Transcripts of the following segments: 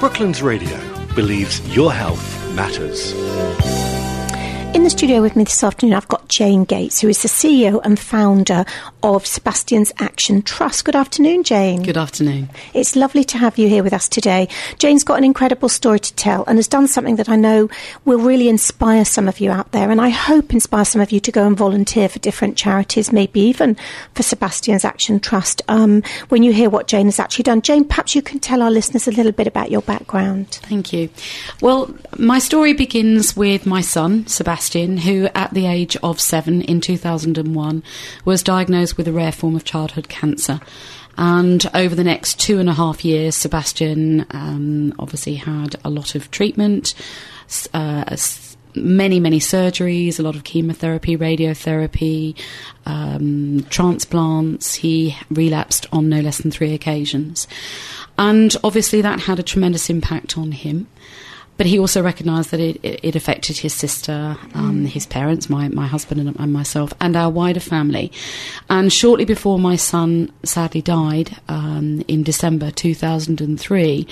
Brooklands Radio believes your health matters. In the studio with me this afternoon, I've got Jane Gates, who is the CEO and founder of Sebastian's Action Trust. Good afternoon, Jane. Good afternoon. It's lovely to have you here with us today. Jane's got an incredible story to tell and has done something that I know will really inspire some of you out there, and I hope inspire some of you to go and volunteer for different charities, maybe even for Sebastian's Action Trust. Um, when you hear what Jane has actually done, Jane, perhaps you can tell our listeners a little bit about your background. Thank you. Well, my story begins with my son, Sebastian Sebastian, who at the age of seven in 2001 was diagnosed with a rare form of childhood cancer. And over the next two and a half years, Sebastian um, obviously had a lot of treatment, uh, many, many surgeries, a lot of chemotherapy, radiotherapy, um, transplants. He relapsed on no less than three occasions. And obviously, that had a tremendous impact on him but he also recognised that it, it, affected his sister, um, mm. his parents, my, my husband and, and, myself, and our wider family. And shortly before my son sadly died um, in December 2003,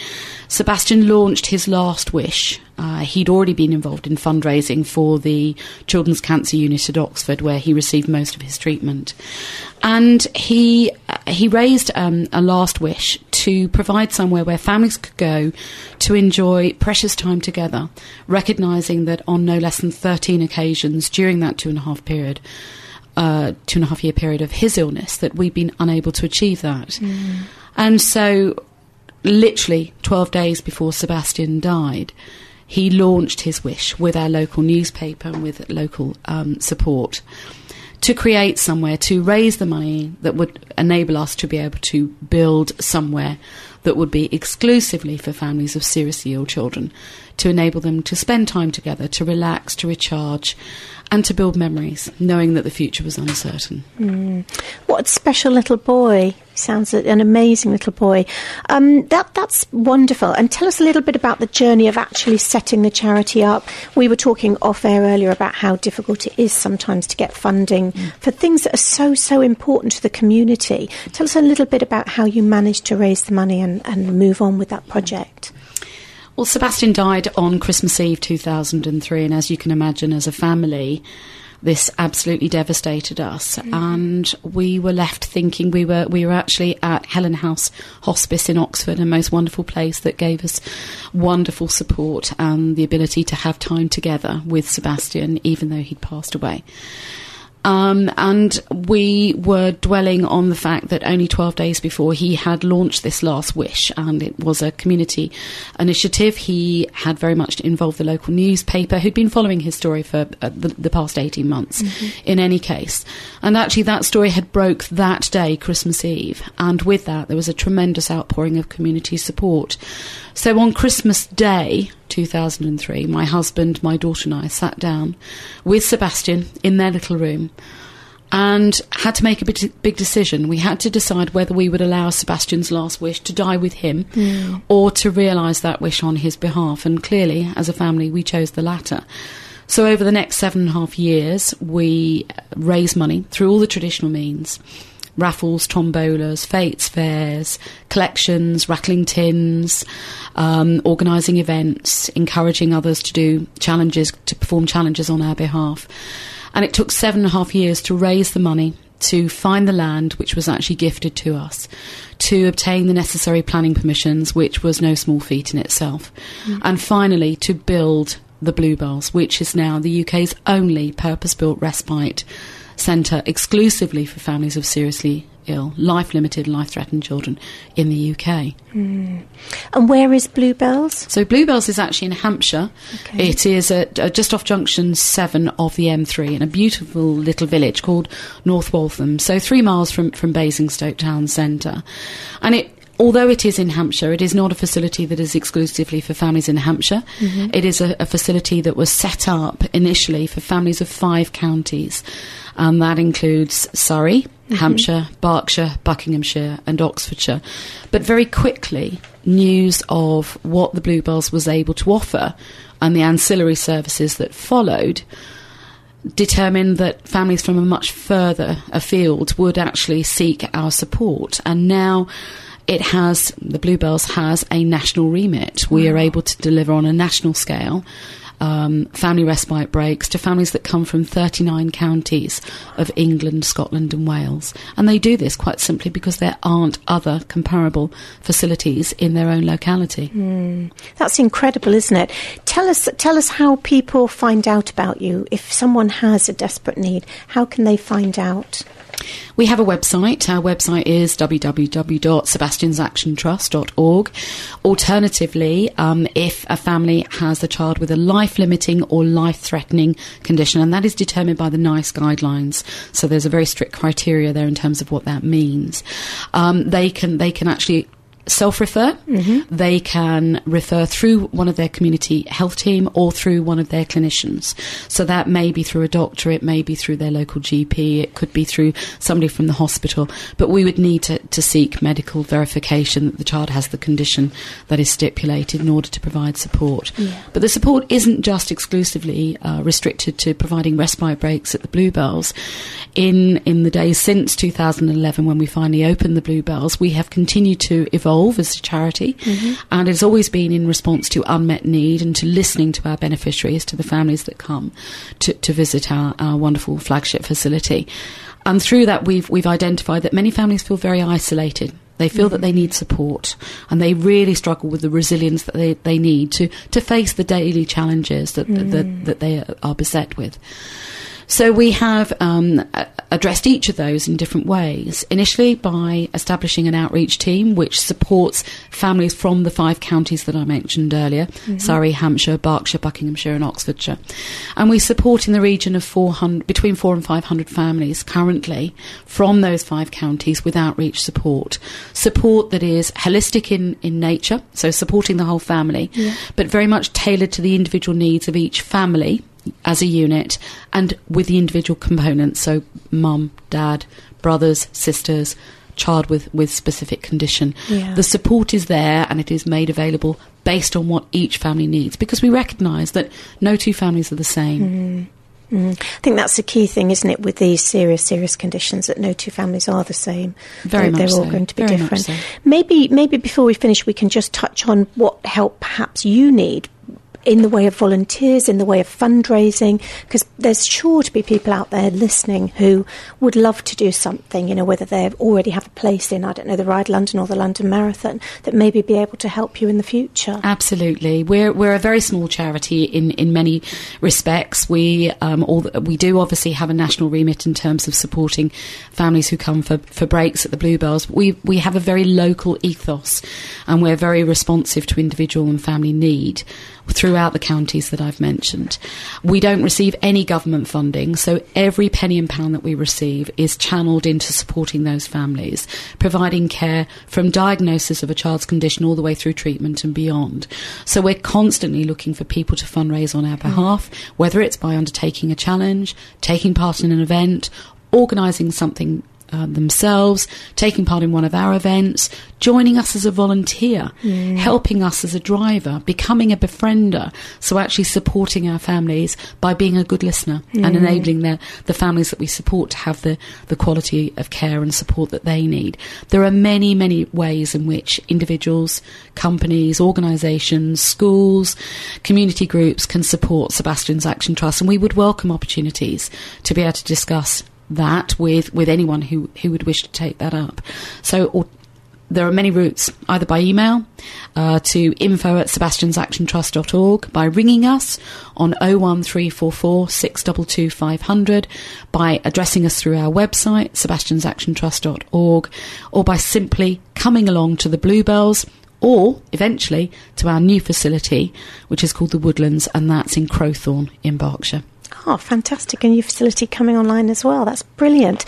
Sebastian launched his last wish. Uh, he'd already been involved in fundraising for the Children's Cancer Unit at Oxford, where he received most of his treatment. And he he raised um, a last wish to provide somewhere where families could go to enjoy precious time together, recognising that on no less than 13 occasions during that two and a half period, uh, two and a half year period of his illness, that we'd been unable to achieve that. Mm. And so, literally 12 days before Sebastian died, he launched his wish with our local newspaper and with local um, support to create somewhere, to raise the money that would enable us to be able to build somewhere that would be exclusively for families of seriously ill children, to enable them to spend time together, to relax, to recharge, and to build memories, knowing that the future was uncertain. Mm. What a special little boy! Sounds like an amazing little boy. Um, that that's wonderful. And tell us a little bit about the journey of actually setting the charity up. We were talking off air earlier about how difficult it is sometimes to get funding mm. for things that are so so important to the community. Tell us a little bit about how you managed to raise the money and, and move on with that project. Well, Sebastian died on Christmas Eve 2003, and as you can imagine, as a family, this absolutely devastated us, mm. and we were left thinking we were we were actually at Helen House Hospice in Oxford, a most wonderful place that gave us wonderful support and the ability to have time together with Sebastian, even though he'd passed away. Um, and we were dwelling on the fact that only 12 days before he had launched this last wish, and it was a community initiative. He had very much involved the local newspaper, who'd been following his story for uh, the, the, past 18 months, mm-hmm. in any case. And actually, that story had broke that day, Christmas Eve, and with that, there was a tremendous outpouring of community support. So on Christmas Day, 2003, my husband, my daughter, and I sat down with Sebastian in their little room and had to make a big decision. We had to decide whether we would allow Sebastian's last wish to die with him mm. or to realise that wish on his behalf. And clearly, as a family, we chose the latter. So, over the next seven and a half years, we raised money through all the traditional means raffles, tombolas, fetes, fairs, collections, rattling tins, um, organising events, encouraging others to do challenges, to perform challenges on our behalf. And it took seven and a half years to raise the money to find the land which was actually gifted to us, to obtain the necessary planning permissions, which was no small feat in itself, mm. and finally to build the Bluebells, which is now the UK's only purpose built respite centre exclusively for families of seriously ill, life limited, life threatened children in the UK. Mm. And where is Bluebells? So, Bluebells is actually in Hampshire. Okay. It is at, uh, just off junction 7 of the M3 in a beautiful little village called North Waltham, so three miles from, from Basingstoke town centre. And it although it is in Hampshire, it is not a facility that is exclusively for families in Hampshire. Mm-hmm. It is a, a, facility that was set up initially for families of five counties, and that includes Surrey, mm-hmm. Hampshire, Berkshire, Buckinghamshire, and Oxfordshire. But very quickly, news of what the Bluebells was able to offer and the ancillary services that followed determined that families from a much further afield would actually seek our support. And now it has the Bluebells has a national remit. We are able to deliver on a national scale um, family respite breaks to families that come from 39 counties of England, Scotland, and Wales. And they do this quite simply because there aren't other comparable facilities in their own locality. Mm. That's incredible, isn't it? Tell us, tell us how people find out about you. If someone has a desperate need, how can they find out? We have a website. Our website is www.sebastiansactiontrust.org. Alternatively, um, if a family has a child with a life limiting or life threatening condition, and that is determined by the NICE guidelines, so there's a very strict criteria there in terms of what that means. Um, they can they can actually self refer. Mm-hmm. They can refer through one of their community health team or through one of their clinicians. So that may be through a doctor, it may be through their local GP, it could be through somebody from the hospital. But we would need to, to seek medical verification that the child has the condition that is stipulated in order to provide support. Yeah. But the support isn't just exclusively uh, restricted to providing respite breaks at the Bluebells. In, in the days since 2011, when we finally opened the Bluebells, we have continued to evolve Evolve as a charity, mm-hmm. and it's always been in response to unmet need and to listening to our beneficiaries, to the families that come to, to visit our, our wonderful flagship facility. And through that, we've we've identified that many families feel very isolated. They feel mm-hmm. that they need support and they really struggle with the resilience that they, they need to, to face the daily challenges that, mm. that, that they are beset with. So we have um, addressed each of those in different ways. Initially, by establishing an outreach team which supports families from the five counties that I mentioned earlier mm-hmm. Surrey, Hampshire, Berkshire, Buckinghamshire, and Oxfordshire. And we support in the region of 400, between four and 500 families currently from those five counties with outreach support. Support that is holistic in, in nature, so supporting the whole family, yeah. but very much tailored to the individual needs of each family as a unit and with the individual components, so mum, dad, brothers, sisters, child with, with specific condition. Yeah. The support is there and it is made available based on what each family needs because we recognise that no two families are the same. Mm. Mm. I think that's the key thing, isn't it, with these serious, serious conditions that no two families are the same. Very they're, they're all so. going to be Very different. So. Maybe, maybe before we finish, we can just touch on what help perhaps you need in the way of volunteers, in the way of fundraising, because there's sure to be people out there listening who would love to do something, you know, whether they already have a place in, I don't know, the Ride London or the London Marathon, that maybe be able to help you in the future. Absolutely. We're, we're a very small charity in, in many respects. We, um, all, we do obviously have a national remit in terms of supporting families who come for, for breaks at the Bluebells. We, we have a very local ethos and we're very responsive to individual and family need throughout the counties that I've mentioned. We don't receive any government funding, so every penny and pound that we receive is channeled into supporting those families, providing care from diagnosis of a child's condition all the way through treatment and beyond. So we're constantly looking for people to fundraise on our behalf, whether it's by undertaking a challenge, taking part in an event, organising something uh, themselves, taking part in one of our events, joining us as a volunteer, helping us as a driver, becoming a befriender. So actually supporting our families by being a good listener and enabling the, the families that we support to have the, the quality of care and support that they need. There are many, many ways in which individuals, companies, organisations, schools, community groups can support Sebastian's Action Trust and we would welcome opportunities to be able to discuss that with, with anyone who, who would wish to take that up. So, or, there are many routes, either by email uh, to info at sebastiansactiontrust.org, by ringing us on 01344 622 500, by addressing us through our website, sebastiansactiontrust.org, or by simply coming along to the Bluebells or eventually to our new facility, which is called the Woodlands, and that's in Crowthorne in Berkshire. Oh, fantastic. A new facility coming online as well. That's brilliant.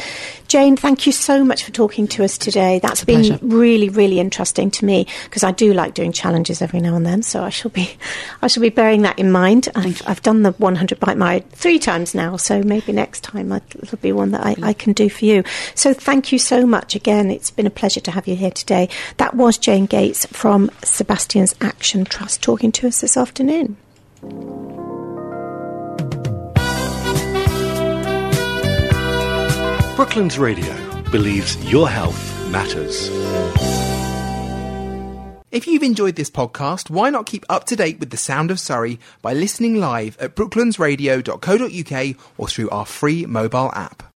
Jane, thank you so much for talking to us today. That's been pleasure. really, really interesting to me because I do like doing challenges every now and then. So I shall be, I shall be bearing that in mind. I've, I've, done the 100 bite mile three times now. So maybe next time it'll be one that I, I can do for you. So thank you so much again. It's been a pleasure to have you here today. That was Jane Gates from Sebastian's Action Trust talking to us this afternoon. Brooklands Radio believes your health matters. If you've enjoyed this podcast, why not keep up to date with the sound of Surrey by listening live at brooklandsradio.co.uk or through our free mobile app.